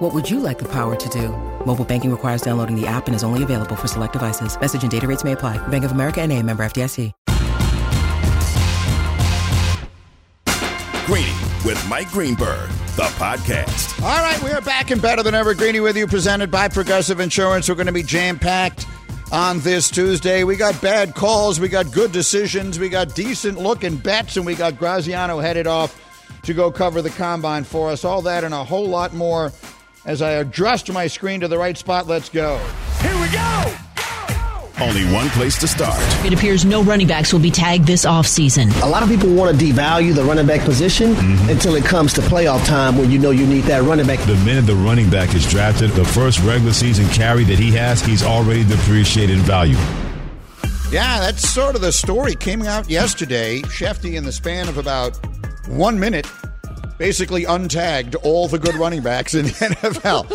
What would you like the power to do? Mobile banking requires downloading the app and is only available for select devices. Message and data rates may apply. Bank of America and a member FDIC. Greeny with Mike Greenberg, the podcast. All right, we are back and better than ever. Greeny with you, presented by Progressive Insurance. We're going to be jam packed on this Tuesday. We got bad calls, we got good decisions, we got decent looking bets, and we got Graziano headed off to go cover the combine for us. All that and a whole lot more as I adjust my screen to the right spot. Let's go. Here we go. Only one place to start. It appears no running backs will be tagged this offseason. A lot of people want to devalue the running back position Mm-hmm. until it comes to playoff time when you know you need that running back. The minute the running back is drafted, the first regular season carry that he has, he's already depreciated in value. Yeah, that's sort of the story. Came out yesterday. Schefty, in the span of about one minute, basically untagged all the good running backs in the NFL.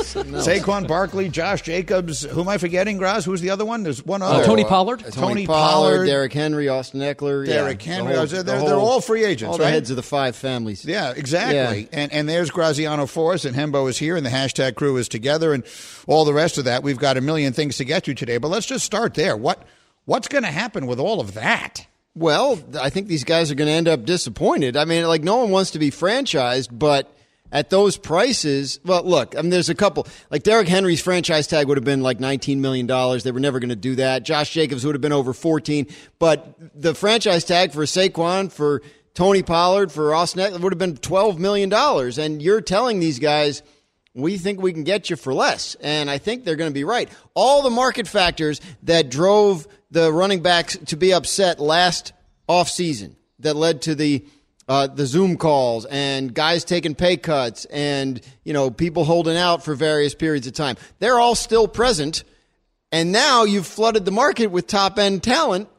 Saquon Barkley, Josh Jacobs. Who am I forgetting, Graz? Who's the other one? There's one uh, other. Tony Pollard? Uh, Tony, Tony Pollard, Pollard, Derrick Henry, Austin Ekeler, Derrick yeah, Henry. the whole- they're, the they're all free agents, all right? the heads of the five families. Yeah, exactly. Yeah. And and there's Graziano for us, and Hembo is here, and the hashtag crew is together, and all the rest of that. We've got a million things to get to today, but let's just start there. What what's going to happen with all of that? Well, I think these guys are going to end up disappointed. I mean, like no one wants to be franchised, but at those prices, well, look, I mean, there's a couple. Like Derrick Henry's franchise tag would have been like 19 million dollars. They were never going to do that. Josh Jacobs would have been over 14, but the franchise tag for Saquon for Tony Pollard for Austin Ekeler would have been 12 million dollars. And you're telling these guys we think we can get you for less. And I think they're going to be right. All the market factors that drove the running backs to be upset last offseason that led to the uh, the Zoom calls and guys taking pay cuts and you know people holding out for various periods of time. They're all still present, and now you've flooded the market with top end talent,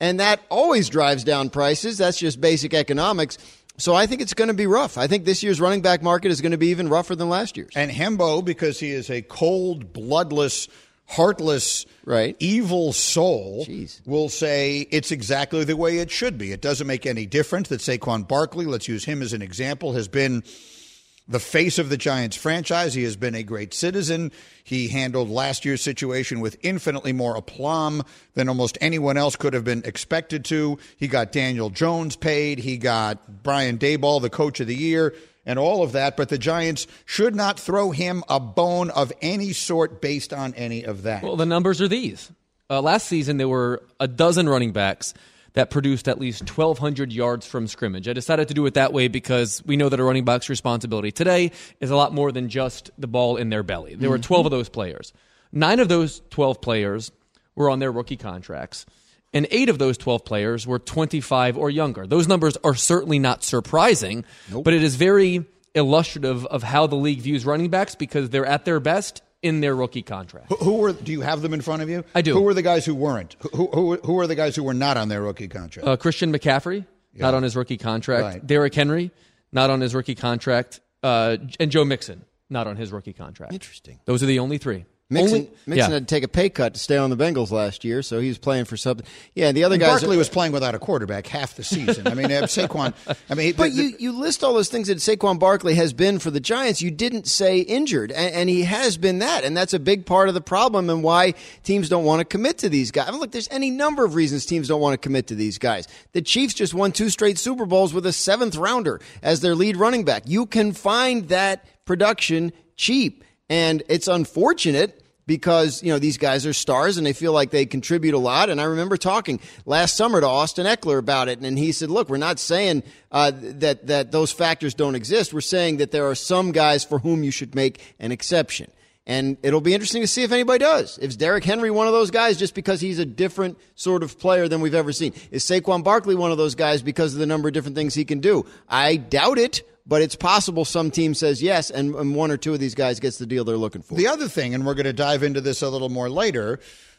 and that always drives down prices. That's just basic economics. So I think it's going to be rough. I think this year's running back market is going to be even rougher than last year's. And Hembo, because he is a cold, bloodless, heartless, Right. evil soul, Jeez. will say it's exactly the way it should be. It doesn't make any difference that Saquon Barkley, let's use him as an example, has been the face of the Giants franchise. He has been a great citizen. He handled last year's situation with infinitely more aplomb than almost anyone else could have been expected to. He got Daniel Jones paid. He got Brian Daboll, the coach of the year, and all of that. But the Giants should not throw him a bone of any sort based on any of that. Well, the numbers are these. Uh, last season, there were a dozen running backs that produced at least 1,200 yards from scrimmage. I decided to do it that way because we know that a running back's responsibility today is a lot more than just the ball in their belly. There were mm-hmm. 12 of those players. Nine of those 12 players were on their rookie contracts. And eight of those 12 players were 25 or younger. Those numbers are certainly not surprising, but it is very illustrative of how the league views running backs because they're at their best in their rookie contract. Who- Who were? Do you have them in front of you? I do. Who were the guys who weren't? Who who, who were the guys who were not on their rookie contract? Uh, Christian McCaffrey, not on his rookie contract. Right. Derrick Henry, not on his rookie contract. Uh, and Joe Mixon, not on his rookie contract. Interesting. Those are the only three. Mixon, Only- Mixon yeah. had to take a pay cut to stay on the Bengals last year, so he was playing for something. Yeah, and the other And guys. Barkley are- was playing without a quarterback half the season. I mean, uh, Saquon. I mean, But the- you, you list all those things that Saquon Barkley has been for the Giants. You didn't say injured, and, and he has been that, and that's a big part of the problem and why teams don't want to commit to these guys. I mean, look, there's any number of reasons teams don't want to commit to these guys. The Chiefs just won two straight Super Bowls with a seventh rounder as their lead running back. You can find that production cheap, and it's unfortunate because you know these guys are stars and they feel like they contribute a lot. And I remember talking last summer to Austin Ekeler about it, and he said, "Look, we're not saying uh, that that those factors don't exist. We're saying that there are some guys for whom you should make an exception." And it'll be interesting to see if anybody does. Is Derrick Henry one of those guys just because he's a different sort of player than we've ever seen? Is Saquon Barkley one of those guys because of the number of different things he can do? I doubt it, but it's possible some team says yes, and, and one or two of these guys gets the deal they're looking for. The other thing, and we're going to dive into this a little more later,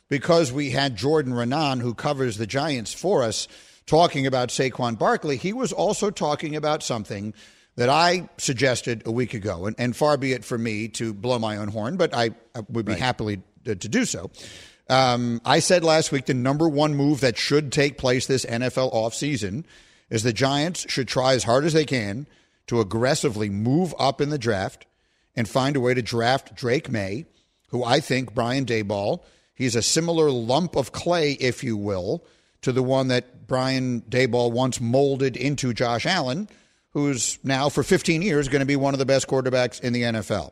because we had Jordan Raanan, who covers the Giants for us, talking about Saquon Barkley, he was also talking about something that I suggested a week ago, and, and far be it for me to blow my own horn, but I, I would be right. happily to, to, do so. Um, I said last week the number one move that should take place this NFL offseason is the Giants should try as hard as they can to aggressively move up in the draft and find a way to draft Drake Maye, who I think Brian Daboll, he's a similar lump of clay, if you will, to the one that Brian Daboll once molded into Josh Allen, who's now for 15 years going to be one of the best quarterbacks in the NFL.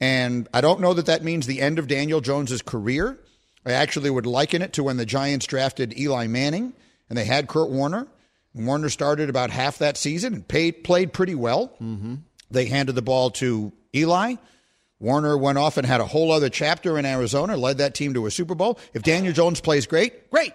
And I don't know that that means the end of Daniel Jones's career. I actually would liken it to when the Giants drafted Eli Manning and they had Kurt Warner. Warner started about half that season and paid, played pretty well. Mm-hmm. They handed the ball to Eli. Warner went off and had a whole other chapter in Arizona, led that team to a Super Bowl. If Daniel Jones plays great, great.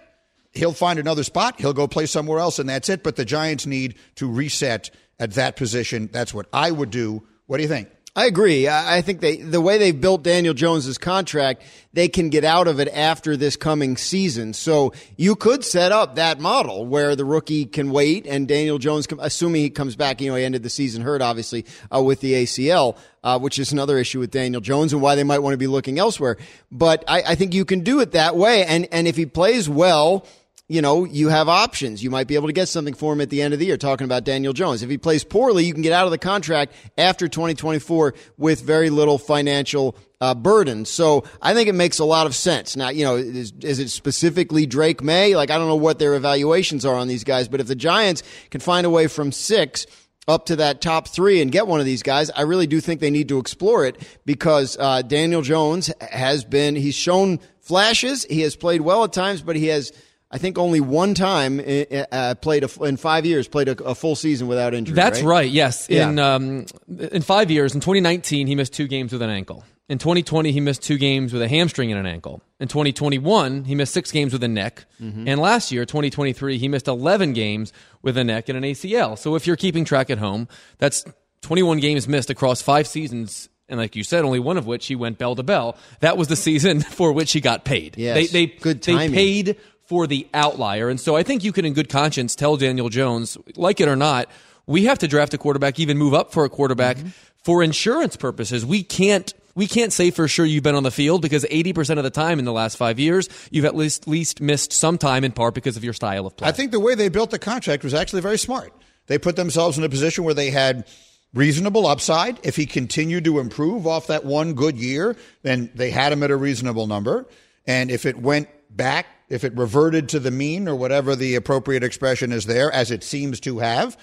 He'll find another spot. He'll go play somewhere else, and that's it. But the Giants need to reset at that position. That's what I would do. What do you think? I agree. I think they the way they've built Daniel Jones's contract, they can get out of it after this coming season. So you could set up that model where the rookie can wait and Daniel Jones, assuming he comes back, you know, he ended the season hurt, obviously, uh, with the ACL, uh, which is another issue with Daniel Jones and why they might want to be looking elsewhere. But I, I think you can do it that way. And and if he plays well you know, you have options. You might be able to get something for him at the end of the year, talking about Daniel Jones. If he plays poorly, you can get out of the contract after 2024 with very little financial uh, burden. So I think it makes a lot of sense. Now, you know, is, is it specifically Drake Maye? Like, I don't know what their evaluations are on these guys, but if the Giants can find a way from six up to that top three and get one of these guys, I really do think they need to explore it because uh, Daniel Jones has been, he's shown flashes. He has played well at times, but he has I think only one time uh, played a, in five years played a, a, full season without injury. That's right. right yes, yeah. in um, in five years, in 2019, he missed two games with an ankle. In 2020, he missed two games with a hamstring and an ankle. In 2021, he missed six games with a neck. Mm-hmm. And last year, 2023, he missed 11 games with a neck and an ACL. So if you're keeping track at home, that's 21 games missed across five seasons and like you said, only one of which he went bell to bell. That was the season for which he got paid. Yes. They, they, Good timing. They paid for the outlier. And so I think you can, in good conscience, tell Daniel Jones, like it or not, we have to draft a quarterback, even move up for a quarterback mm-hmm. for insurance purposes. We can't we can't say for sure you've been on the field because 80% of the time in the last five years, you've at least, least missed some time in part because of your style of play. I think the way they built the contract was actually very smart. They put themselves in a position where they had reasonable upside. If he continued to improve off that one good year, then they had him at a reasonable number. And if it went back if it reverted to the mean or whatever the appropriate expression is there, as it seems to have,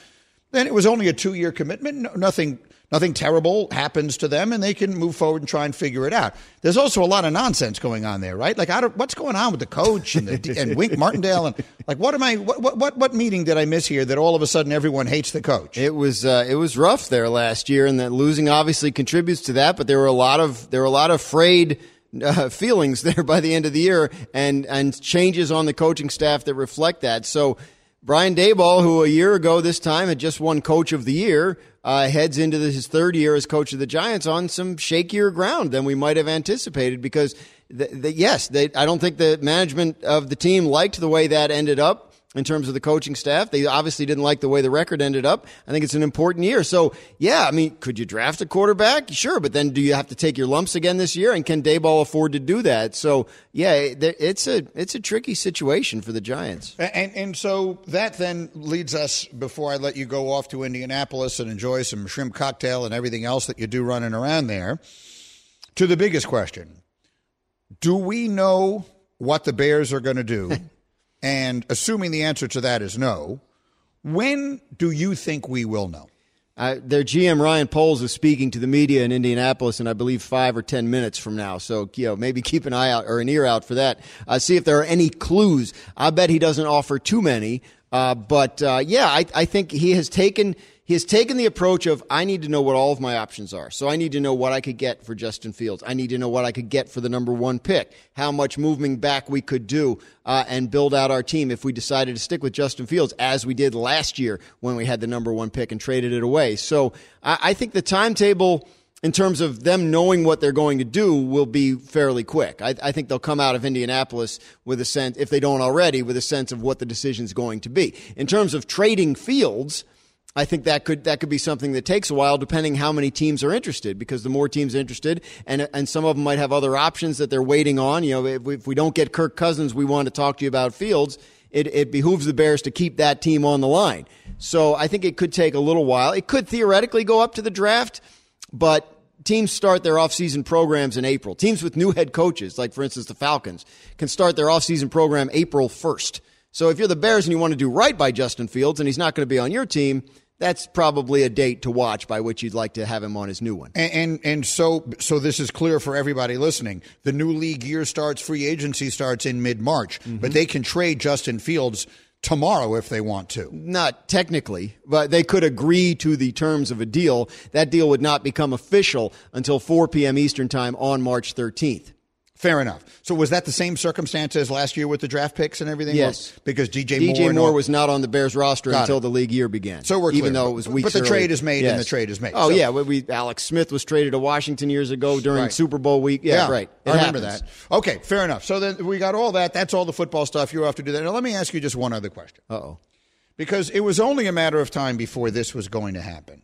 then it was only a two year commitment. No, nothing, nothing terrible happens to them, and they can move forward and try and figure it out. There's also a lot of nonsense going on there, right? Like, what's going on with the coach and, the, and Wink Martindale, and like, what am I? What, what what meeting did I miss here that all of a sudden everyone hates the coach? It was uh, it was rough there last year, and that losing obviously contributes to that. But there were a lot of there were a lot of frayed uh, feelings there by the end of the year and, and changes on the coaching staff that reflect that. So Brian Daboll, who a year ago this time had just won Coach of the Year, uh, heads into his third year as coach of the Giants on some shakier ground than we might have anticipated because, the, the, yes, they, I don't think the management of the team liked the way that ended up in terms of the coaching staff. They obviously didn't like the way the record ended up. I think it's an important year. So, yeah, I mean, could you draft a quarterback? Sure, but then do you have to take your lumps again this year? And can Daboll afford to do that? So, yeah, it's a it's a tricky situation for the Giants. And and so that then leads us before I let you go off to Indianapolis and enjoy some shrimp cocktail and everything else that you do running around there to the biggest question. Do we know what the Bears are going to do? And assuming the answer to that is no, when do you think we will know? Uh, their GM Ryan Poles is speaking to the media in Indianapolis in I believe five or ten minutes from now. So you know maybe keep an eye out or an ear out for that. Uh, see if there are any clues. I bet he doesn't offer too many. Uh, but uh, yeah, I, I think he has taken he has taken the approach of I need to know what all of my options are. So I need to know what I could get for Justin Fields. I need to know what I could get for the number one pick, how much moving back we could do, uh, and build out our team if we decided to stick with Justin Fields, as we did last year when we had the number one pick and traded it away. So I, I think the timetable in terms of them knowing what they're going to do, will be fairly quick. I, I think they'll come out of Indianapolis with a sense, if they don't already, with a sense of what the decision's going to be. In terms of trading fields, I think that could that could be something that takes a while, depending how many teams are interested. Because the more teams interested, and and some of them might have other options that they're waiting on. You know, if we, if we don't get Kirk Cousins, we want to talk to you about Fields. It, it behooves the Bears to keep that team on the line. So I think it could take a little while. It could theoretically go up to the draft, but teams start their offseason programs in April. Teams with new head coaches, like for instance the Falcons, can start their offseason program April 1st. So if you're the Bears and you want to do right by Justin Fields and he's not going to be on your team, that's probably a date to watch by which you'd like to have him on his new one. And, and and, so so this is clear for everybody listening. The new league year starts, free agency starts in mid March, mm-hmm. but they can trade Justin Fields tomorrow if they want to. Not technically, but they could agree to the terms of a deal. That deal would not become official until 4 p.m. Eastern Time on March 13th. Fair enough. So was that the same circumstance as last year with the draft picks and everything? Yes, because DJ, DJ Moore, Moore was not on the Bears roster until it. the league year began. So we're even clear. though it was weeks. But the early. trade is made, yes. and the trade is made. Oh so. yeah, we, Alex Smith was traded to Washington years ago during right. Super Bowl week. Yeah, yeah right. It I remember that. Okay, fair enough. So then we got all that. That's all the football stuff. You have to do that. Now let me ask you just one other question. Uh oh. Because it was only a matter of time before this was going to happen.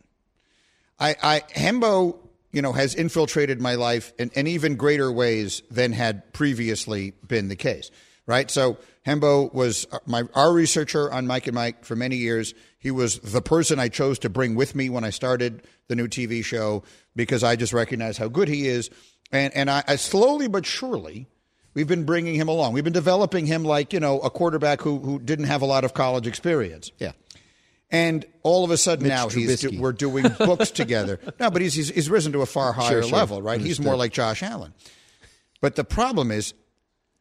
I, I Hembo you know, has infiltrated my life in, in even greater ways than had previously been the case. Right. So Hembo was uh, my our researcher on Mike and Mike for many years. He was the person I chose to bring with me when I started the new TV show because I just recognize how good he is. And and I, I slowly but surely we've been bringing him along. We've been developing him like you know a quarterback who who didn't have a lot of college experience. Yeah. And all of a sudden Mitch now he's do, we're doing books together. No, but he's, he's, he's risen to a far higher sure, sure. level, right? Understood. He's more like Josh Allen. But the problem is,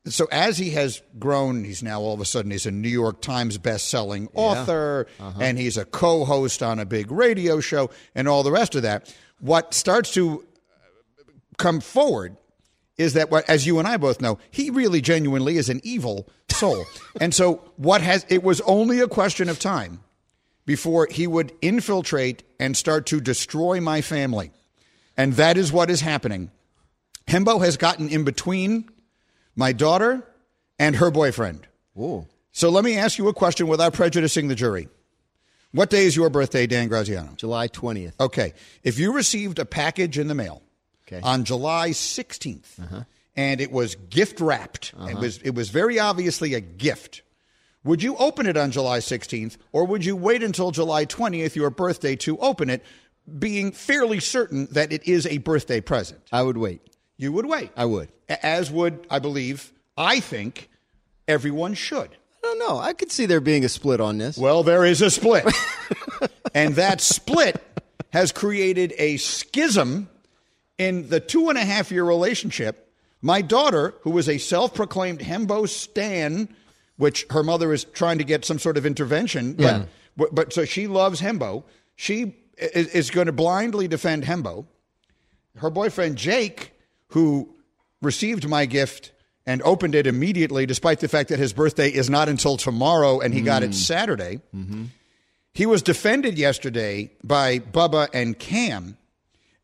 so as he has grown, he's now all of a sudden he's a New York Times best-selling yeah. author, uh-huh. and he's a co-host on a big radio show, and all the rest of that. What starts to come forward is that what, as you and I both know, he really genuinely is an evil soul. and so what has it was only a question of time before he would infiltrate and start to destroy my family. And that is what is happening. Hembo has gotten in between my daughter and her boyfriend. Ooh. So let me ask you a question without prejudicing the jury. What day is your birthday, Dan Graziano? July 20th. Okay. If you received a package in the mail okay. on July 16th uh-huh. and it was gift wrapped, uh-huh. it, was, it was very obviously a gift would you open it on July 16th, or would you wait until July 20th, your birthday, to open it, being fairly certain that it is a birthday present? I would wait. You would wait. I would. As would, I believe, I think everyone should. I don't know. I could see there being a split on this. Well, there is a split. and that split has created a schism in the two and a half year relationship. My daughter, who was a self proclaimed Hembo Stan, which her mother is trying to get some sort of intervention. But, yeah. but, but so she loves Hembo. She is, is going to blindly defend Hembo. Her boyfriend Jake, who received my gift and opened it immediately, despite the fact that his birthday is not until tomorrow and he mm. got it mm. Saturday. Mm-hmm. He was defended yesterday by Bubba and Cam.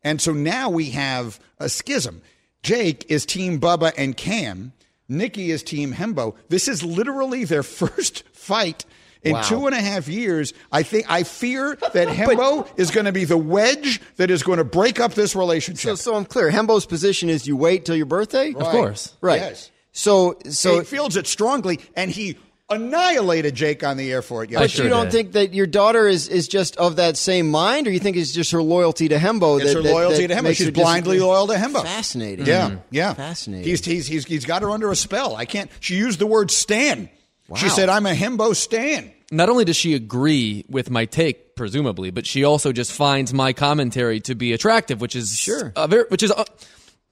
And so now we have a schism. Jake is Team Bubba and Cam. Nikki is Team Hembo. This is literally their first fight in wow. two and a half years. I think I fear that Hembo is going to be the wedge that is going to break up this relationship. So, so I'm clear. Hembo's position is you wait till your birthday. Right. Of course, right? Yes. So, so he feels it strongly, and he annihilated Jake on the air for it yesterday. But sure you don't did. think that your daughter is, is just of that same mind, or you think it's just her loyalty to Hembo? It's that, her loyalty that, to Hembo. She's blindly just, loyal to Hembo. Fascinating. Yeah, mm-hmm. yeah. Fascinating. He's, he's, he's, he's got her under a spell. I can't. She used the word Stan. Wow. She said, I'm a Hembo Stan. Not only does she agree with my take, presumably, but she also just finds my commentary to be attractive, which is sure, a very, which is. A,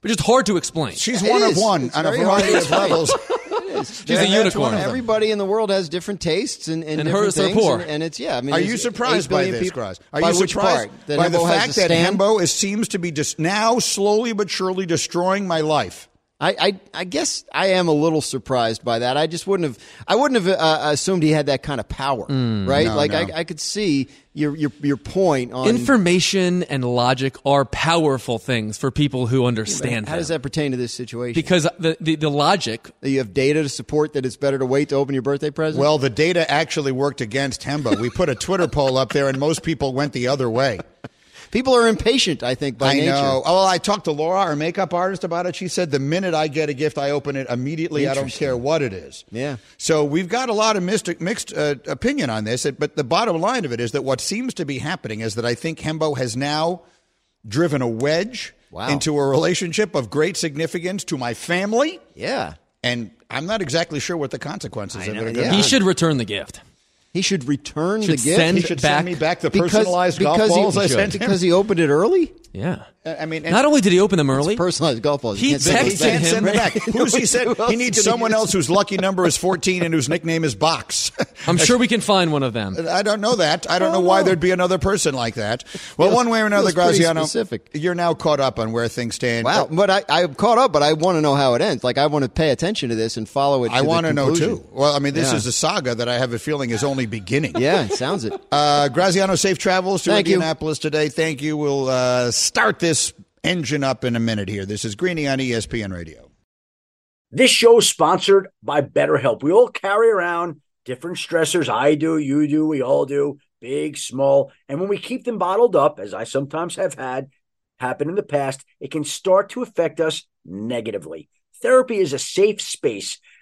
which is hard to explain. She's It one is. of one It's on a variety of to explain. levels. She's Yeah, a that's unicorn. one. Everybody in the world has different tastes and, and, And different hers are things, poor. And, and it's yeah. I mean, Are you surprised by this, people- Graz? Are by you which surprised part? That by the Hembo has fact that stand? Hembo is, seems to be dis- now slowly but surely destroying my life? I, I, I guess I am a little surprised by that. I just wouldn't have I wouldn't have uh, assumed he had that kind of power, right? no, like no. I, I could see your your your point on Information and logic are powerful things for people who understand. How does that pertain to this situation? Because the, the, the logic you have data to support that it's better to wait to open your birthday present. Well, the data actually worked against Hembo. We put a Twitter poll up there, and most people went the other way. People are impatient. I think by I nature. know. Oh, well, I talked to Laura, our makeup artist, about it. She said the minute I get a gift, I open it immediately. I don't care what it is. Yeah. So we've got a lot of mystic, mixed uh, opinion on this, but the bottom line of it is that what seems to be happening is that I think Hembo has now driven a wedge Wow. into a relationship of great significance to my family, Yeah, and I'm not exactly sure what the consequences of it are going yeah. to he should return the gift. He should return Should the gift. He should back- send me back the because, personalized golf because balls he, I sent him. because he opened it early. Yeah. I mean, Not only did he open them early, Personalized golf balls. He texted him, send right? back. Who's he said? He needs someone else whose lucky number is 14 and whose nickname is Box. I'm sure we can find one of them. I don't know that. I don't know why there'd be another person like that. Well, Feels- one way or another, Graziano, specific. you're now caught up on where things stand. Wow, but I, I'm caught up, but I want to know how it ends. Like I want to pay attention to this and follow it. I want to know too. Well, I mean, this Yeah. is a saga that I have a feeling is only beginning. Yeah, it sounds it. Uh, Graziano, safe travels to Thank you. Indianapolis today. Thank you. We'll uh, start this engine up in a minute here. This is Greeny on ESPN Radio. This show is sponsored by BetterHelp. We all carry around different stressors. I do, you do, we all do, big, small. And when we keep them bottled up, as I sometimes have had happen in the past, it can start to affect us negatively. Therapy is a safe space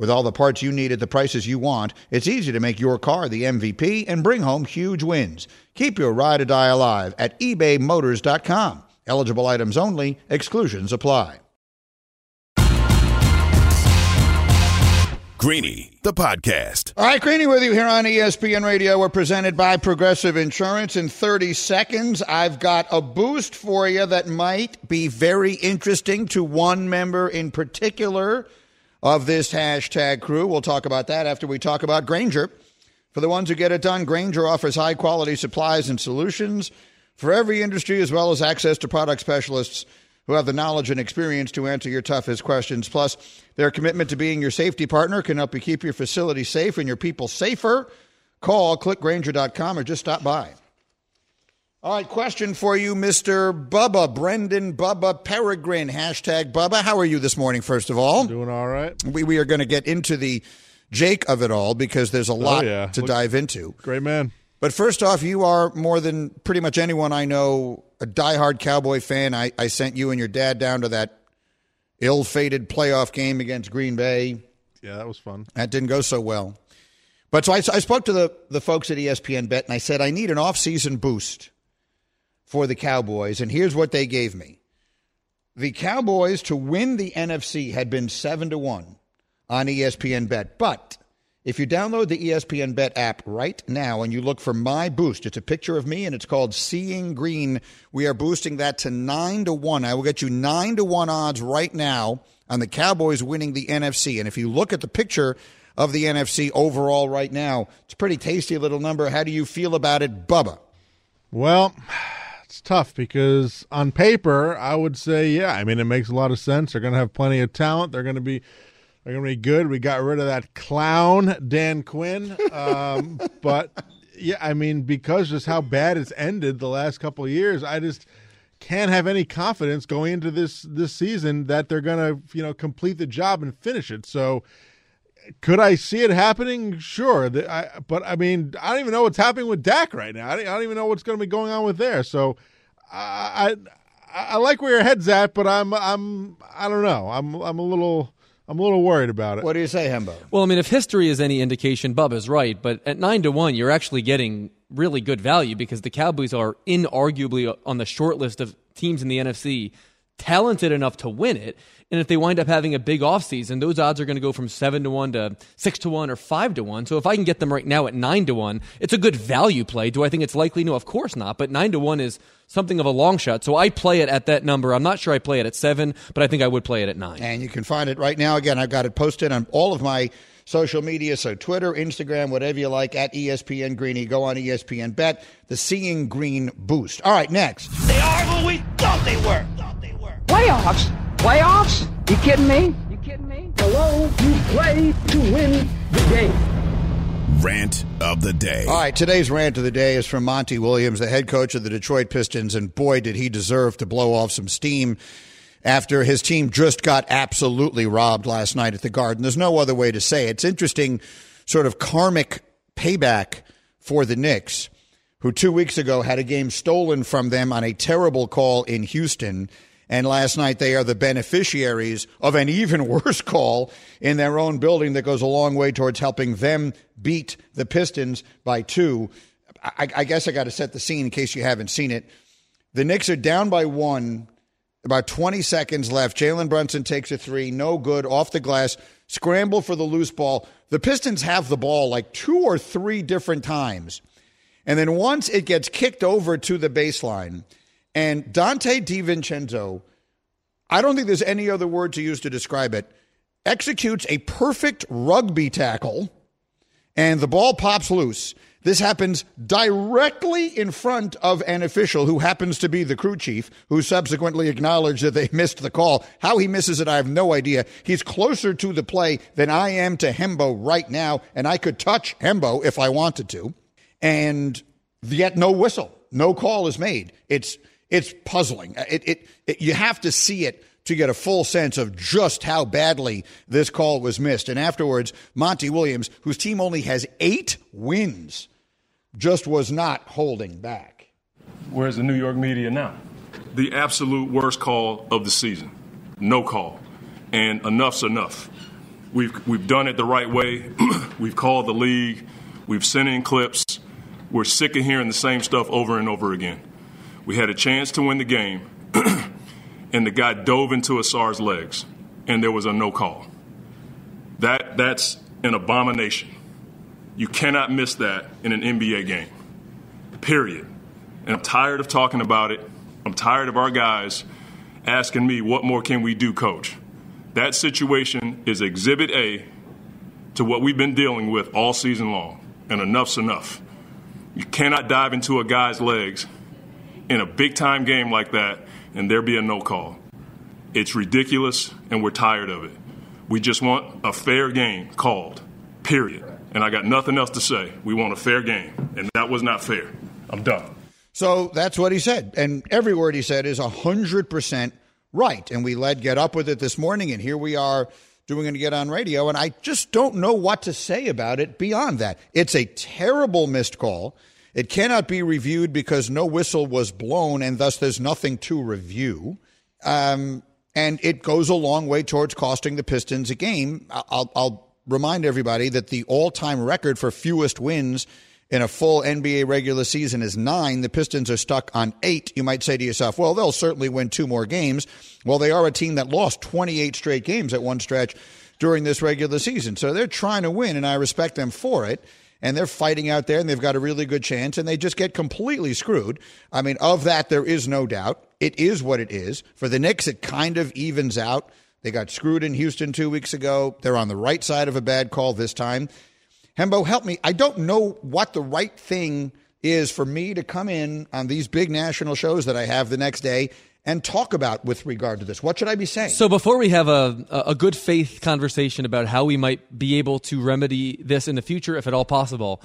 With all the parts you need at the prices you want, it's easy to make your car the MVP and bring home huge wins. Keep your ride or die alive at ebaymotors.com. Eligible items only, exclusions apply. Greeny, the podcast. All right, Greeny with you here on ESPN Radio. We're presented by Progressive Insurance. In 30 seconds, I've got a boost for you that might be very interesting to one member in particular of this hashtag crew. We'll talk about that after we talk about Grainger. For the ones who get it done, Grainger offers high quality supplies and solutions for every industry, as well as access to product specialists who have the knowledge and experience to answer your toughest questions. Plus, their commitment to being your safety partner can help you keep your facility safe and your people safer. Call clickgrainger.com or just stop by. All right, question for you, Mr. Bubba, Brendan Bubba Peregrine, hashtag Bubba. How are you this morning, first of all? Doing all right. We, we are going to get into the Jake of it all because there's a oh, lot Oh, yeah. to Look- dive into. Great man. But first off, you are more than pretty much anyone I know a diehard Cowboy fan. I, I sent you and your dad down to that ill fated playoff game against Green Bay. Yeah, that was fun. That didn't go so well. But so I, I spoke to the, the folks at ESPN Bet and I said, I need an off-season boost for the Cowboys. And here's what they gave me. The Cowboys to win the NFC had been 7 to 1 on ESPN Bet. But If you download the ESPN Bet app right now and you look for My Boost, it's a picture of me and it's called Seeing Green. We are boosting that to 9 to 1. I will get you 9 to 1 odds right now on the Cowboys winning the NFC. And if you look at the picture of the NFC overall right now, it's a pretty tasty little number. How do you feel about it, Bubba? Well, it's tough because on paper, I would say, yeah. I mean, it makes a lot of sense. They're going to have plenty of talent. They're going to be, they're going to be good. We got rid of that clown Dan Quinn, um, but yeah, I mean, because just how bad it's ended the last couple of years, I just can't have any confidence going into this this season that they're going to, you know, complete the job and finish it. So could I see it happening? Sure, The- I, but I mean, I don't even know what's happening with Dak right now. I don't, I don't even know what's going to be going on with there. So, I, I I like where your head's at, but I'm I'm I don't know. I'm I'm a little I'm a little worried about it. What do you say, Hembo? Well, I mean, if history is any indication, Bubba's right. But at nine to one, you're actually getting really good value because the Cowboys are inarguably on the short list of teams in the NFC talented enough to win it. And if they wind up having a big offseason, those odds are going to go from seven to one to six to one or five to one. So if I can get them right now at nine to one, it's a good value play. Do I think it's likely? No, of course not. But nine to one is something of a long shot. So I play it at that number. I'm not sure I play it at seven, but I think I would play it at nine. And you can find it right now. Again, I've got it posted on all of my social media. So Twitter, Instagram, whatever you like, at ESPN Greeny. Go on ESPN Bet, the Seeing Green Boost. All right, next. They are who we thought they were. Thought they were. Playoffs? Playoffs? You kidding me? You kidding me? Hello? You play to win the game. Rant of the day. All right, today's rant of the day is from Monty Williams, the head coach of the Detroit Pistons, and boy, did he deserve to blow off some steam after his team just got absolutely robbed last night at the Garden. There's no other way to say it. It's interesting, sort of karmic payback for the Knicks, who two weeks ago had a game stolen from them on a terrible call in Houston. And last night they are the beneficiaries of an even worse call in their own building that goes a long way towards helping them beat the Pistons by two. I, I guess I got to set the scene in case you haven't seen it. The Knicks are down by one, about 20 seconds left. Jalen Brunson takes a three, no good, off the glass, scramble for the loose ball. The Pistons have the ball like two or three different times. And then once it gets kicked over to the baseline, and Donte DiVincenzo, I don't think there's any other word to use to describe it, executes a perfect rugby tackle, and the ball pops loose. This happens directly in front of an official who happens to be the crew chief, who subsequently acknowledged that they missed the call. How he misses it, I have no idea. He's closer to the play than I am to Hembo right now, and I could touch Hembo if I wanted to. And yet, no whistle, no call is made. It's it's puzzling. It, it, it you have to see it to get a full sense of just how badly this call was missed. And afterwards, Monty Williams, whose team only has eight wins, just was not holding back. Where's the New York media now? The absolute worst call of the season. No call. And enough's enough. We've, we've done it the right way. we've called the league. We've sent in clips. We're sick of hearing the same stuff over and over again. We had a chance to win the game, and the guy dove into Ausar's legs, and there was a no call. That, that's an abomination. You cannot miss that in an NBA game. Period. And I'm tired of talking about it. I'm tired of our guys asking me, what more can we do, coach? That situation is exhibit A to what we've been dealing with all season long. And enough's enough. You cannot dive into a guy's legs in a big time game like that and there be a no call. It's ridiculous and we're tired of it. We just want a fair game called, period. And I got nothing else to say. We want a fair game. And that was not fair. I'm done. So that's what he said. And every word he said is 100% right. And we led Get Up with it this morning, and here we are doing it again on radio. And I just don't know what to say about it beyond that. It's a terrible missed call. It cannot be reviewed because no whistle was blown, and thus there's nothing to review. Um, and it goes a long way towards costing the Pistons a game. I'll, I'll remind everybody that the all time record for fewest wins in a full NBA regular season is nine. The Pistons are stuck on eight. You might say to yourself, well, they'll certainly win two more games. Well, they are a team that lost 28 straight games at one stretch during this regular season. So they're trying to win, and I respect them for it. And they're fighting out there, and they've got a really good chance, and they just get completely screwed. I mean, of that, there is no doubt. It is what it is. For the Knicks, it kind of evens out. They got screwed in Houston two weeks ago. They're on the right side of a bad call this time. Hembo, help me. I don't know what the right thing is for me to come in on these big national shows that I have the next day and talk about with regard to this. What should I be saying? So before we have a a good faith conversation about how we might be able to remedy this in the future, if at all possible,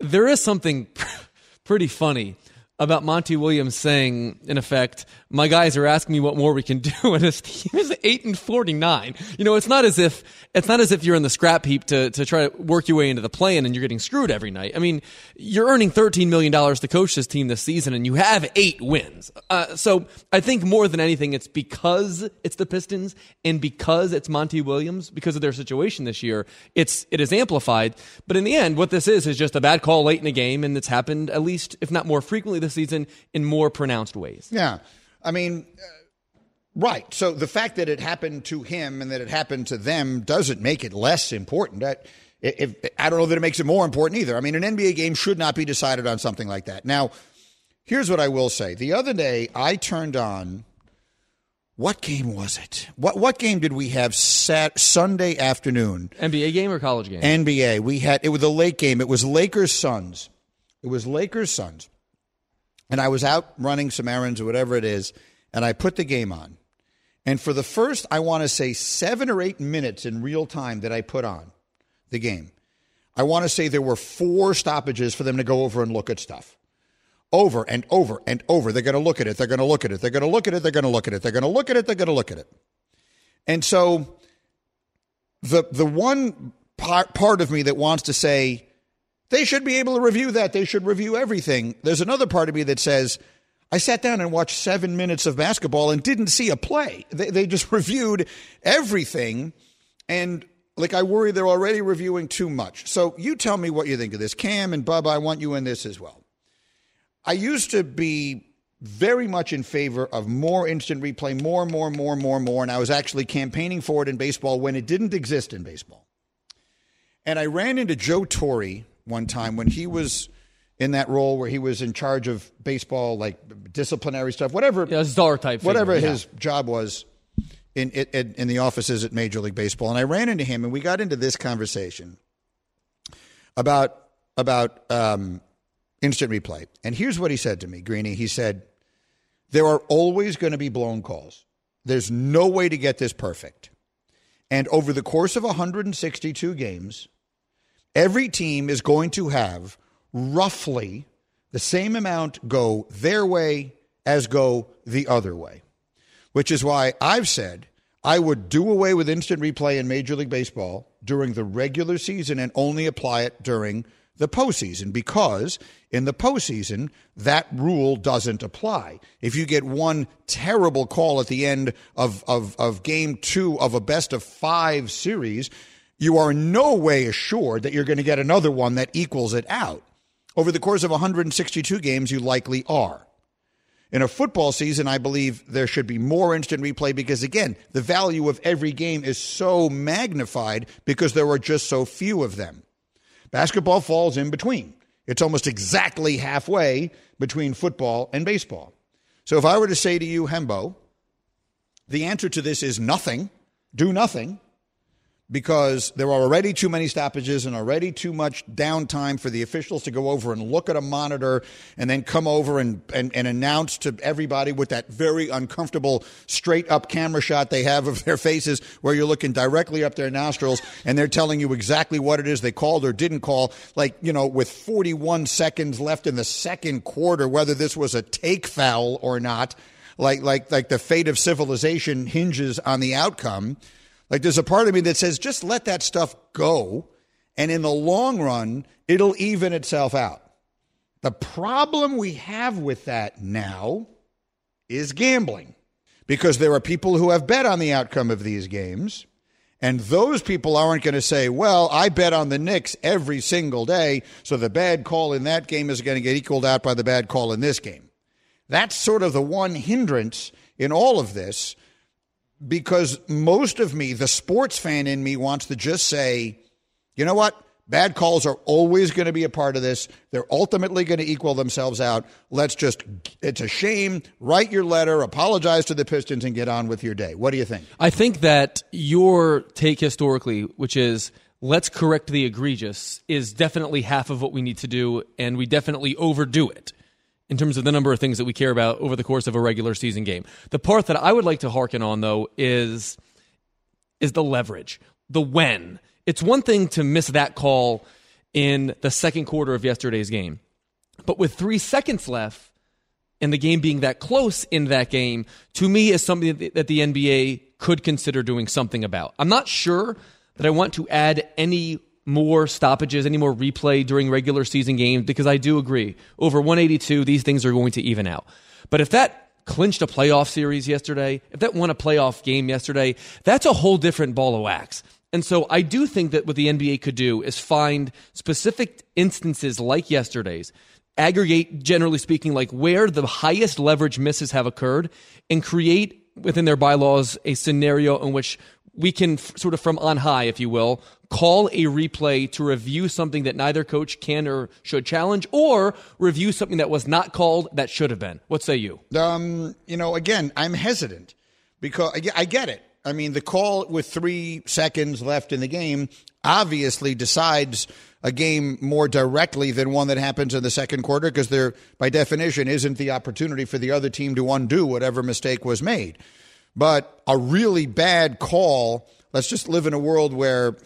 there is something pretty funny about Monty Williams saying, in effect, my guys are asking me what more we can do, and his team is eight and forty nine. You know, it's not as if it's not as if you're in the scrap heap to to try to work your way into the play-in and you're getting screwed every night. I mean, you're earning thirteen million dollars to coach this team this season, and you have eight wins. Uh, so I think more than anything, it's because it's the Pistons and because it's Monty Williams because of their situation this year. It's it is amplified, but in the end, what this is is just a bad call late in a game, and it's happened at least, if not more frequently this season, in more pronounced ways. Yeah. I mean, uh, right. So the fact that it happened to him and that it happened to them doesn't make it less important. That if, I don't know that it makes it more important either. I mean, an NBA game should not be decided on something like that. Now, here's what I will say. The other day, I turned on. What game was it? What what game did we have sat Sunday afternoon? NBA game or college game? NBA. We had it was a late game. It was Lakers Suns. It was Lakers Suns. And I was out running some errands or whatever it is, and I put the game on. And for the first, I want to say seven or eight minutes in real time that I put on the game, I want to say there were four stoppages for them to go over and look at stuff. Over and over and over. They're going to look at it. They're going to look at it. They're going to look at it. They're going to look at it. They're going to look at it. They're going to look at it. And so the the one part, part of me that wants to say they should be able to review that. They should review everything. There's another part of me that says, I sat down and watched seven minutes of basketball and didn't see a play. They, they just reviewed everything. And like, I worry they're already reviewing too much. So you tell me what you think of this. Cam and Bubba, I want you in this as well. I used to be very much in favor of more instant replay, more, more, more, more, more. And I was actually campaigning for it in baseball when it didn't exist in baseball. And I ran into Joe Torre one time when he was in that role where he was in charge of baseball, like disciplinary stuff, whatever. Yeah, czar type. Whatever figure, his job was in, in in the offices at Major League Baseball, and I ran into him, and we got into this conversation about about um, instant replay. And here's what he said to me, Greeny. He said, "There are always going to be blown calls. There's no way to get this perfect." And over the course of 162 games, every team is going to have roughly the same amount go their way as go the other way, which is why I've said I would do away with instant replay in Major League Baseball during the regular season and only apply it during the postseason because in the postseason, that rule doesn't apply. If you get one terrible call at the end of, of, of game two of a best of five series, you are in no way assured that you're going to get another one that equals it out. Over the course of 162 games, you likely are. In a football season, I believe there should be more instant replay because, again, the value of every game is so magnified because there are just so few of them. Basketball falls in between. It's almost exactly halfway between football and baseball. So if I were to say to you, Hembo, the answer to this is nothing, do nothing, because there are already too many stoppages and already too much downtime for the officials to go over and look at a monitor and then come over and, and, and announce to everybody with that very uncomfortable straight up camera shot they have of their faces where you're looking directly up their nostrils and they're telling you exactly what it is they called or didn't call. Like, you know, with 41 seconds left in the second quarter, whether this was a take foul or not, like, like, like the fate of civilization hinges on the outcome. Like there's a part of me that says just let that stuff go. And in the long run, it'll even itself out. The problem we have with that now is gambling because there are people who have bet on the outcome of these games. And those people aren't going to say, well, I bet on the Knicks every single day, so the bad call in that game is going to get equaled out by the bad call in this game. That's sort of the one hindrance in all of this because most of me, the sports fan in me, wants to just say, you know what? Bad calls are always going to be a part of this. They're ultimately going to equal themselves out. Let's just, it's a shame. Write your letter, apologize to the Pistons, and get on with your day. What do you think? I think that your take historically, which is let's correct the egregious, is definitely half of what we need to do, and we definitely overdo it in terms of the number of things that we care about over the course of a regular season game. The part that I would like to hearken on, though, is is the leverage, the when it's one thing to miss that call in the second quarter of yesterday's game. But with three seconds left and the game being that close in that game, to me is something that the NBA could consider doing something about. I'm not sure that I want to add any more stoppages, any more replay during regular season games because I do agree. Over 182, these things are going to even out. But if that clinched a playoff series yesterday, if that won a playoff game yesterday, that's a whole different ball of wax. And so I do think that what the NBA could do is find specific instances like yesterday's, aggregate, generally speaking, like where the highest leverage misses have occurred, and create within their bylaws a scenario in which we can sort of from on high, if you will, call a replay to review something that neither coach can or should challenge, or review something that was not called that should have been. What say you? Um, you know, again, I'm hesitant because I get it. I mean, the call with three seconds left in the game obviously decides a game more directly than one that happens in the second quarter because there, by definition, isn't the opportunity for the other team to undo whatever mistake was made. But a really bad call, let's just live in a world where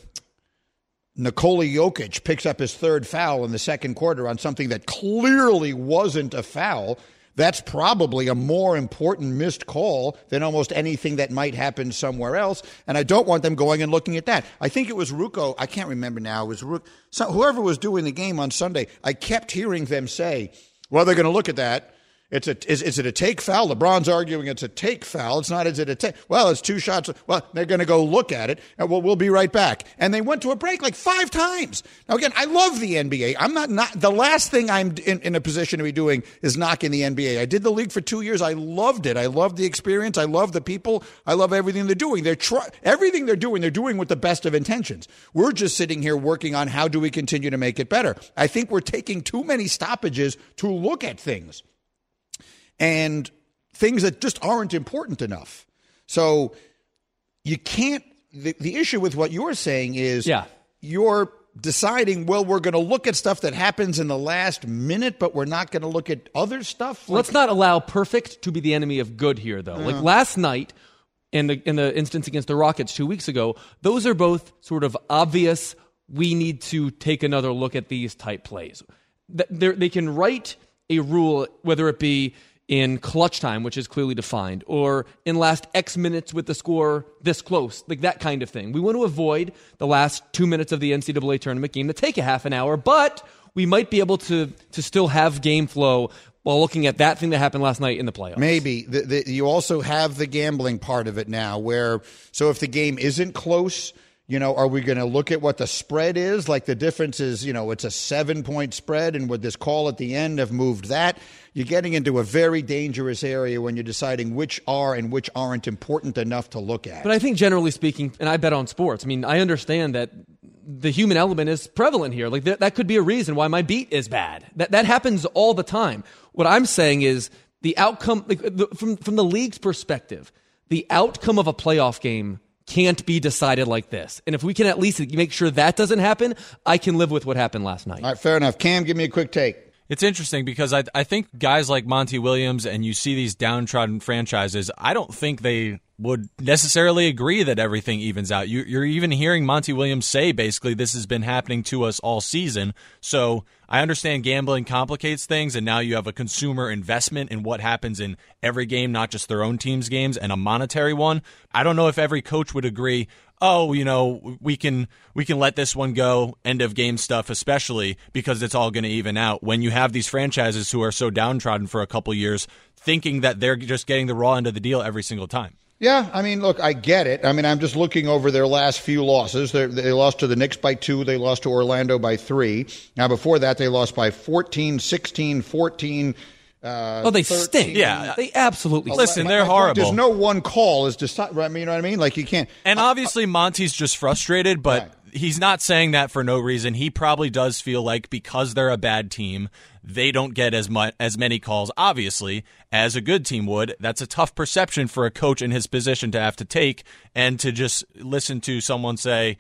Nikola Jokic picks up his third foul in the second quarter on something that clearly wasn't a foul that's probably a more important missed call than almost anything that might happen somewhere else. And I don't want them going and looking at that. I think it was Ruocco. I can't remember now. It was so whoever was doing the game on Sunday. I kept hearing them say, well, they're going to look at that. It's a is, is it a take foul? LeBron's arguing it's a take foul. It's not. Is it a take? Well, it's two shots. Well, they're going to go look at it, and we'll, we'll be right back. And they went to a break like five times. Now, again, I love the NBA. I'm not not the last thing I'm in, in a position to be doing is knocking the NBA. I did the league for two years. I loved it. I loved the experience. I love the people. I love everything they're doing. They're try, everything they're doing. They're doing with the best of intentions. We're just sitting here working on how do we continue to make it better. I think we're taking too many stoppages to look at things and things that just aren't important enough. So you can't. The, the issue with what you're saying is yeah. you're deciding, well, we're going to look at stuff that happens in the last minute, but we're not going to look at other stuff. Like, Let's not allow perfect to be the enemy of good here, though. Uh, like last night, in the in the instance against the Rockets two weeks ago, those are both sort of obvious. We need to take another look at these type plays. They're, they can write a rule, whether it be in clutch time, which is clearly defined, or in last X minutes with the score this close, like that kind of thing. We want to avoid the last two minutes of the NCAA tournament game to take a half an hour, but we might be able to to still have game flow while looking at that thing that happened last night in the playoffs. Maybe the, the, you also have the gambling part of it now, where so if the game isn't close you know, are we going to look at what the spread is? Like the difference is, you know, it's a seven point spread, and would this call at the end have moved that? You're getting into a very dangerous area when you're deciding which are and which aren't important enough to look at. But I think generally speaking, and I bet on sports, I mean, I understand that the human element is prevalent here. Like th- that could be a reason why my beat is bad. That, that happens all the time. What I'm saying is the outcome, like, the, from, from the league's perspective, the outcome of a playoff game can't be decided like this. And if we can at least make sure that doesn't happen, I can live with what happened last night. All right, fair enough. Cam, give me a quick take. It's interesting because I, I think guys like Monty Williams and you see these downtrodden franchises, I don't think they would necessarily agree that everything evens out. You, are even hearing Monty Williams say basically this has been happening to us all season. So I understand gambling complicates things, and now you have a consumer investment in what happens in every game, not just their own team's games, and a monetary one. I don't know if every coach would agree. Oh, you know, we can we can let this one go, end of game stuff, especially because it's all going to even out. When you have these franchises who are so downtrodden for a couple years, thinking that they're just getting the raw end of the deal every single time. Yeah, I mean, look, I get it. I mean, I'm just looking over their last few losses. They're, they lost to the Knicks by two. They lost to Orlando by three. Now, before that, they lost by 14, 16, 14, Uh, Oh, they 13. stink. Yeah, they absolutely. Listen, My- they're my point, horrible. There's no one call is decide. I mean, you know what I mean? Like you can't. And obviously, Monty's just frustrated, but he's not saying that for no reason. He probably does feel like because they're a bad team, they don't get as much as many calls, obviously, as a good team would. That's a tough perception for a coach in his position to have to take, and to just listen to someone say,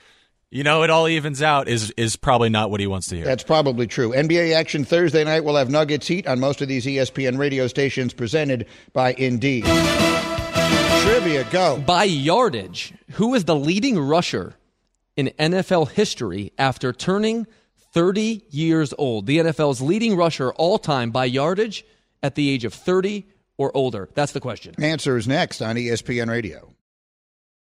"You know, it all evens out," is is probably not what he wants to hear. That's probably true. NBA action Thursday night. We'll have Nuggets Heat on most of these ESPN radio stations presented by Indeed. Trivia, go. By yardage, who is the leading rusher in NFL history after turning 30 years old? The NFL's leading rusher all time by yardage at the age of 30 or older. That's the question. Answer is next on ESPN Radio.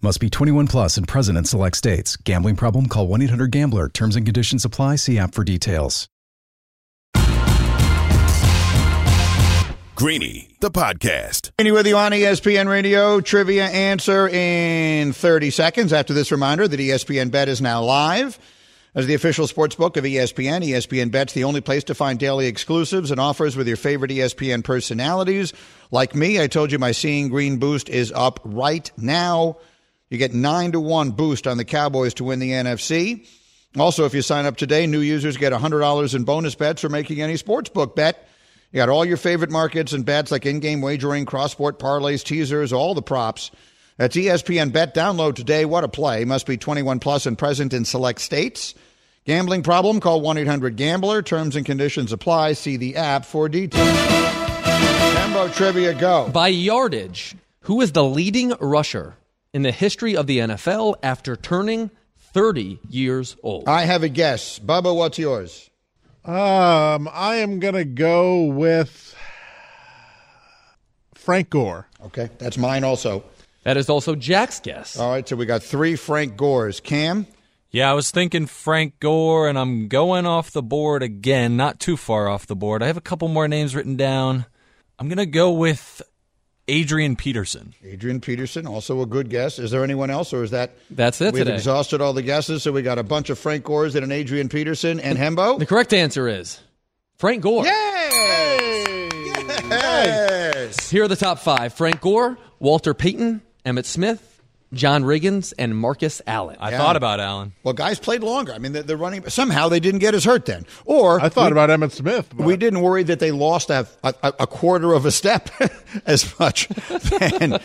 Must be 21 plus and present in select states. Gambling problem? Call 1 800 Gambler. Terms and conditions apply. See app for details. Greeny, the podcast. Continue with you on ESPN Radio. Trivia answer in 30 seconds. After this reminder that ESPN Bet is now live. As the official sports book of ESPN, ESPN Bet's the only place to find daily exclusives and offers with your favorite ESPN personalities. Like me, I told you my Seeing Green boost is up right now. You get 9 to 1 boost on the Cowboys to win the NFC. Also, if you sign up today, new users get $100 in bonus bets for making any sportsbook bet. You got all your favorite markets and bets like in-game wagering, cross-sport parlays, teasers, all the props. That's ESPN Bet. Download today. What a play. Must be 21 plus and present in select states. Gambling problem? Call 1-800-GAMBLER. Terms and conditions apply. See the app for details. Hembo Trivia, go. By yardage, who is the leading rusher in the history of the NFL after turning 30 years old? I have a guess. Bubba, what's yours? Um, I am gonna go with Frank Gore. Okay, that's mine also. That is also Jack's guess. All right, so we got three Frank Gores. Cam? Yeah, I was thinking Frank Gore, and I'm going off the board again, not too far off the board. I have a couple more names written down. I'm going to go with Adrian Peterson. Adrian Peterson, also a good guess. Is there anyone else, or is that That's it We've today. exhausted all the guesses, so we got a bunch of Frank Gores and an Adrian Peterson and Hembo. The correct answer is Frank Gore. Yes. Here are the top five Frank Gore, Walter Payton, Emmitt Smith, John Riggins, and Marcus Allen. I thought about Allen. Well, guys played longer. I mean, they're running somehow they didn't get as hurt then, or I thought we, about Emmitt Smith. but- We didn't worry that they lost a, a, a quarter of a step as much, then.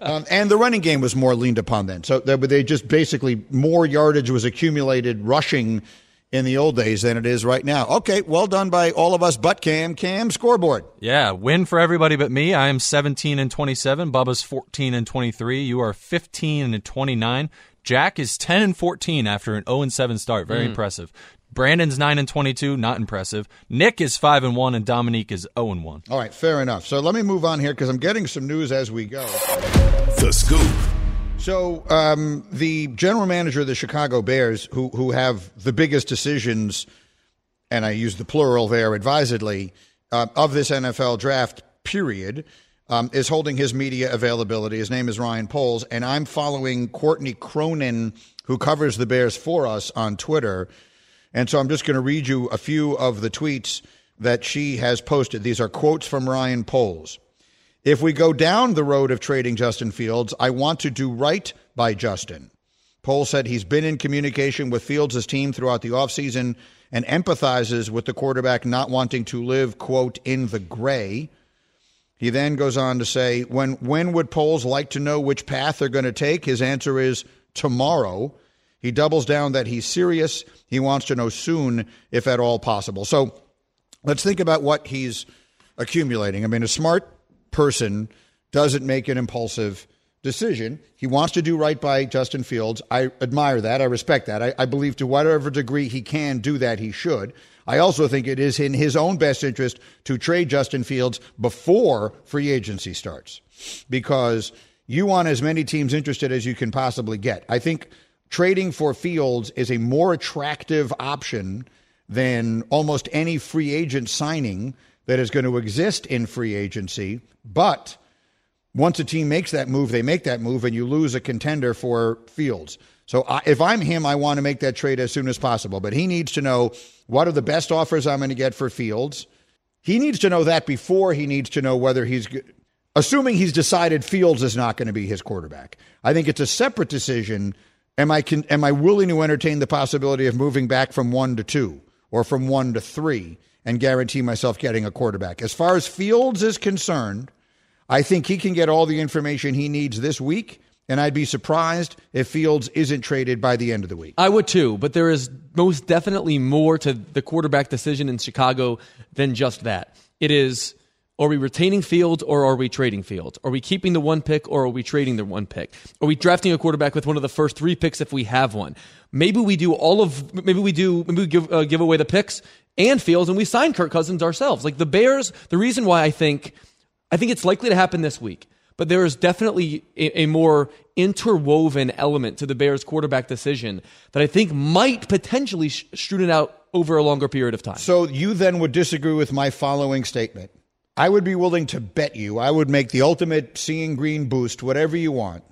um, and the running game was more leaned upon then. So they, they just basically more yardage was accumulated rushing in the old days than it is right now. Okay, well done by all of us, but Cam. Cam scoreboard. Yeah, win for everybody but me. I am 17 and 27. Bubba's 14 and 23. You are 15 and 29. Jack is 10 and 14 after an 0 and 7 start. Very Mm. impressive. Brandon's 9 and 22. Not impressive. Nick is 5 and 1, and Dominique is 0 and 1. All right, fair enough. So let me move on here because I'm getting some news as we go. The Scoop. So um, the general manager of the Chicago Bears, who who have the biggest decisions and I use the plural there advisedly, uh, of this NFL draft period. Um, is holding his media availability. His name is Ryan Poles, and I'm following Courtney Cronin, who covers the Bears for us on Twitter. And so I'm just going to read you a few of the tweets that she has posted. These are quotes from Ryan Poles. If we go down the road of trading Justin Fields, I want to do right by Justin. Poles said he's been in communication with Fields' team throughout the offseason and empathizes with the quarterback not wanting to live, quote, in the gray. He then goes on to say, when, when would Poles like to know which path they're going to take? His answer is tomorrow. He doubles down that he's serious. He wants to know soon, if at all possible. So let's think about what he's accumulating. I mean, a smart person doesn't make an impulsive decision. He wants to do right by Justin Fields. I admire that. I respect that. I, I, believe to whatever degree he can do that, he should. I also think it is in his own best interest to trade Justin Fields before free agency starts because you want as many teams interested as you can possibly get. I think trading for Fields is a more attractive option than almost any free agent signing that is going to exist in free agency. But once a team makes that move, they make that move, and you lose a contender for Fields. So I, if I'm him, I want to make that trade as soon as possible. But he needs to know what are the best offers I'm going to get for Fields. He needs to know that before he needs to know whether he's assuming he's decided Fields is not going to be his quarterback. I think it's a separate decision. Am I can, am I willing to entertain the possibility of moving back from 1 to 2 or from 1 to 3 and guarantee myself getting a quarterback? As far as Fields is concerned, I think he can get all the information he needs this week and I'd be surprised if Fields isn't traded by the end of the week. I would too, but there is most definitely more to the quarterback decision in Chicago than just that. It is are we retaining Fields or are we trading Fields? Are we keeping the one pick or are we trading the one pick? Are we drafting a quarterback with one of the first three picks if we have one? Maybe we do all of, maybe we do, maybe we give, uh, give away the picks and Fields and we sign Kirk Cousins ourselves. Like the Bears, the reason why I think, I think it's likely to happen this week but there is definitely a, a, more interwoven element to the Bears quarterback decision that I think might potentially sh- it out over a longer period of time. So you then would disagree with my following statement. I would be willing to bet you, I would make the ultimate seeing green boost, whatever you want,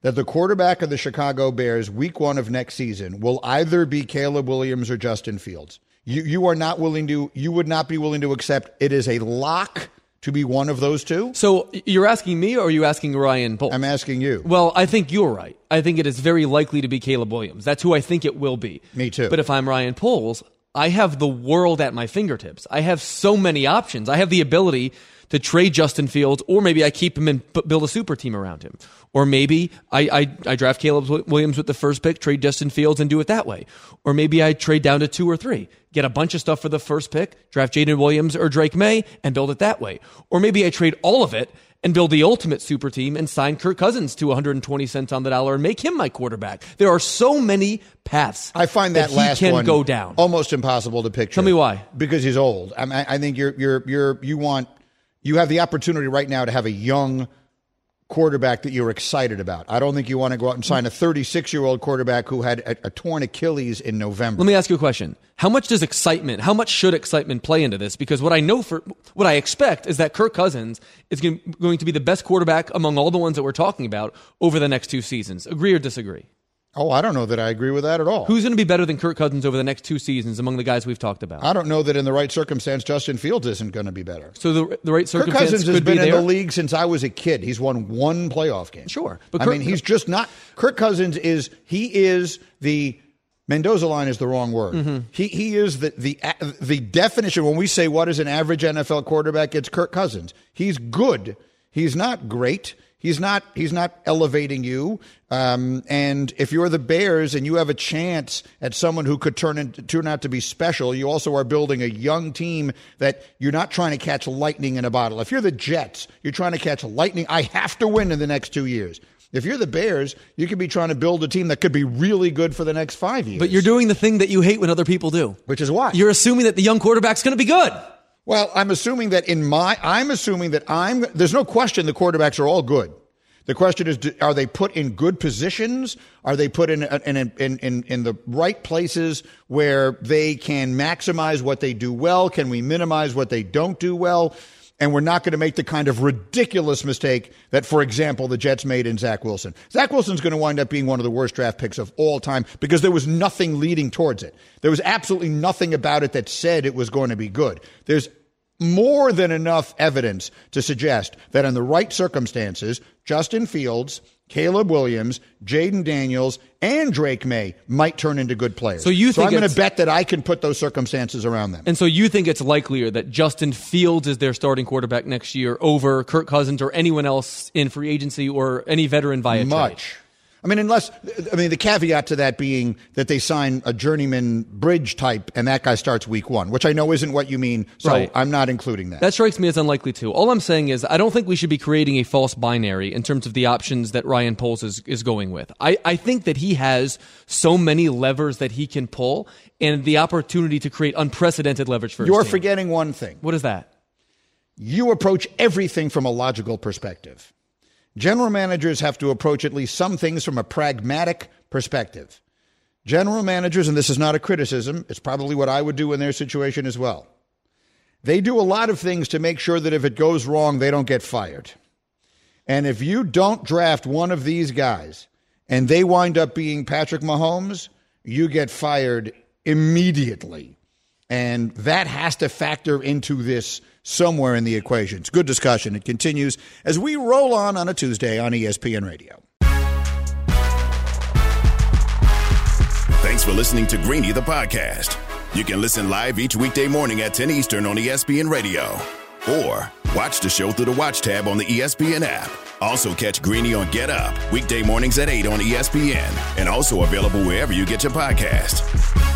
that the quarterback of the Chicago Bears week one of next season will either be Caleb Williams or Justin Fields. You, you are not willing to, you would not be willing to accept it is a lock to be one of those two? So you're asking me or are you asking Ryan Poles? I'm asking you. Well, I think you're right. I think it is very likely to be Caleb Williams. That's who I think it will be. Me too. But if I'm Ryan Poles, I have the world at my fingertips. I have so many options. I have the ability to trade Justin Fields, or maybe I keep him and build a super team around him. Or maybe I, I, I, draft Caleb Williams with the first pick, trade Justin Fields, and do it that way. Or maybe I trade down to two or three, get a bunch of stuff for the first pick, draft Jaden Williams or Drake Maye, and build it that way. Or maybe I trade all of it and build the ultimate super team and sign Kirk Cousins to 120 cents on the dollar and make him my quarterback. There are so many paths. I find that, that last can one go down. almost impossible to picture. Tell me why? Because he's old. I, I think you're you're you're you want you have the opportunity right now to have a young quarterback that you're excited about. I don't think you want to go out and sign a 36 year old quarterback who had a, a, torn Achilles in November. Let me ask you a question. How much does excitement, how much should excitement play into this? Because what I know for, what I expect is that Kirk Cousins is going to be the best quarterback among all the ones that we're talking about over the next two seasons. Agree or disagree? Oh, I don't know that I agree with that at all. Who's going to be better than Kirk Cousins over the next two seasons among the guys we've talked about? I don't know that in the right circumstance, Justin Fields isn't going to be better. So the the right circumstance. Kirk Cousins has been be in the league since I was a kid. He's won one playoff game. Sure, but Kirk, I mean, he's just not. Kirk Cousins is he is the Mendoza line is the wrong word. Mm-hmm. He he is the the the definition when we say what is an average NFL quarterback, it's Kirk Cousins. He's good. He's not great. He's not he's not elevating you. Um, and if you're the Bears and you have a chance at someone who could turn in, turn out to be special, you also are building a young team that you're not trying to catch lightning in a bottle. If you're the Jets, you're trying to catch lightning. I have to win in the next two years. If you're the Bears, you could be trying to build a team that could be really good for the next five years. But you're doing the thing that you hate when other people do. Which is what? You're assuming that the young quarterback's going to be good. Well, I'm assuming that in my, I'm assuming that I'm, there's no question the quarterbacks are all good. The question is, are they put in good positions? Are they put in, in, in, in, in the right places where they can maximize what they do well? Can we minimize what they don't do well? And we're not going to make the kind of ridiculous mistake that, for example, the Jets made in Zach Wilson. Zach Wilson's going to wind up being one of the worst draft picks of all time because there was nothing leading towards it. There was absolutely nothing about it that said it was going to be good. There's more than enough evidence to suggest that in the right circumstances, Justin Fields, Caleb Williams, Jayden Daniels, and Drake Maye might turn into good players. So you think I'm going to bet that I can put those circumstances around them. And so you think it's likelier that Justin Fields is their starting quarterback next year over Kirk Cousins or anyone else in free agency or any veteran via Much. trade? I mean, unless I mean the caveat to that being that they sign a journeyman bridge type, and that guy starts week one, which I know isn't what you mean. So Right. I'm not including that. That strikes me as unlikely too. All I'm saying is I don't think we should be creating a false binary in terms of the options that Ryan Poles is, is going with. I, I think that he has so many levers that he can pull and the opportunity to create unprecedented leverage for his You're forgetting one thing. What is that? You approach everything from a logical perspective. General managers have to approach at least some things from a pragmatic perspective. General managers, and this is not a criticism, it's probably what I would do in their situation as well. They do a lot of things to make sure that if it goes wrong, they don't get fired. And if you don't draft one of these guys and they wind up being Patrick Mahomes, you get fired immediately. And that has to factor into this somewhere in the equation. It's good discussion. It continues as we roll on on a Tuesday on ESPN Radio. Thanks for listening to Greeny the podcast. You can listen live each weekday morning at 10 Eastern on ESPN Radio. Or watch the show through the Watch tab on the ESPN app. Also catch Greeny on Get Up, weekday mornings at 8 on ESPN. And also available wherever you get your podcast.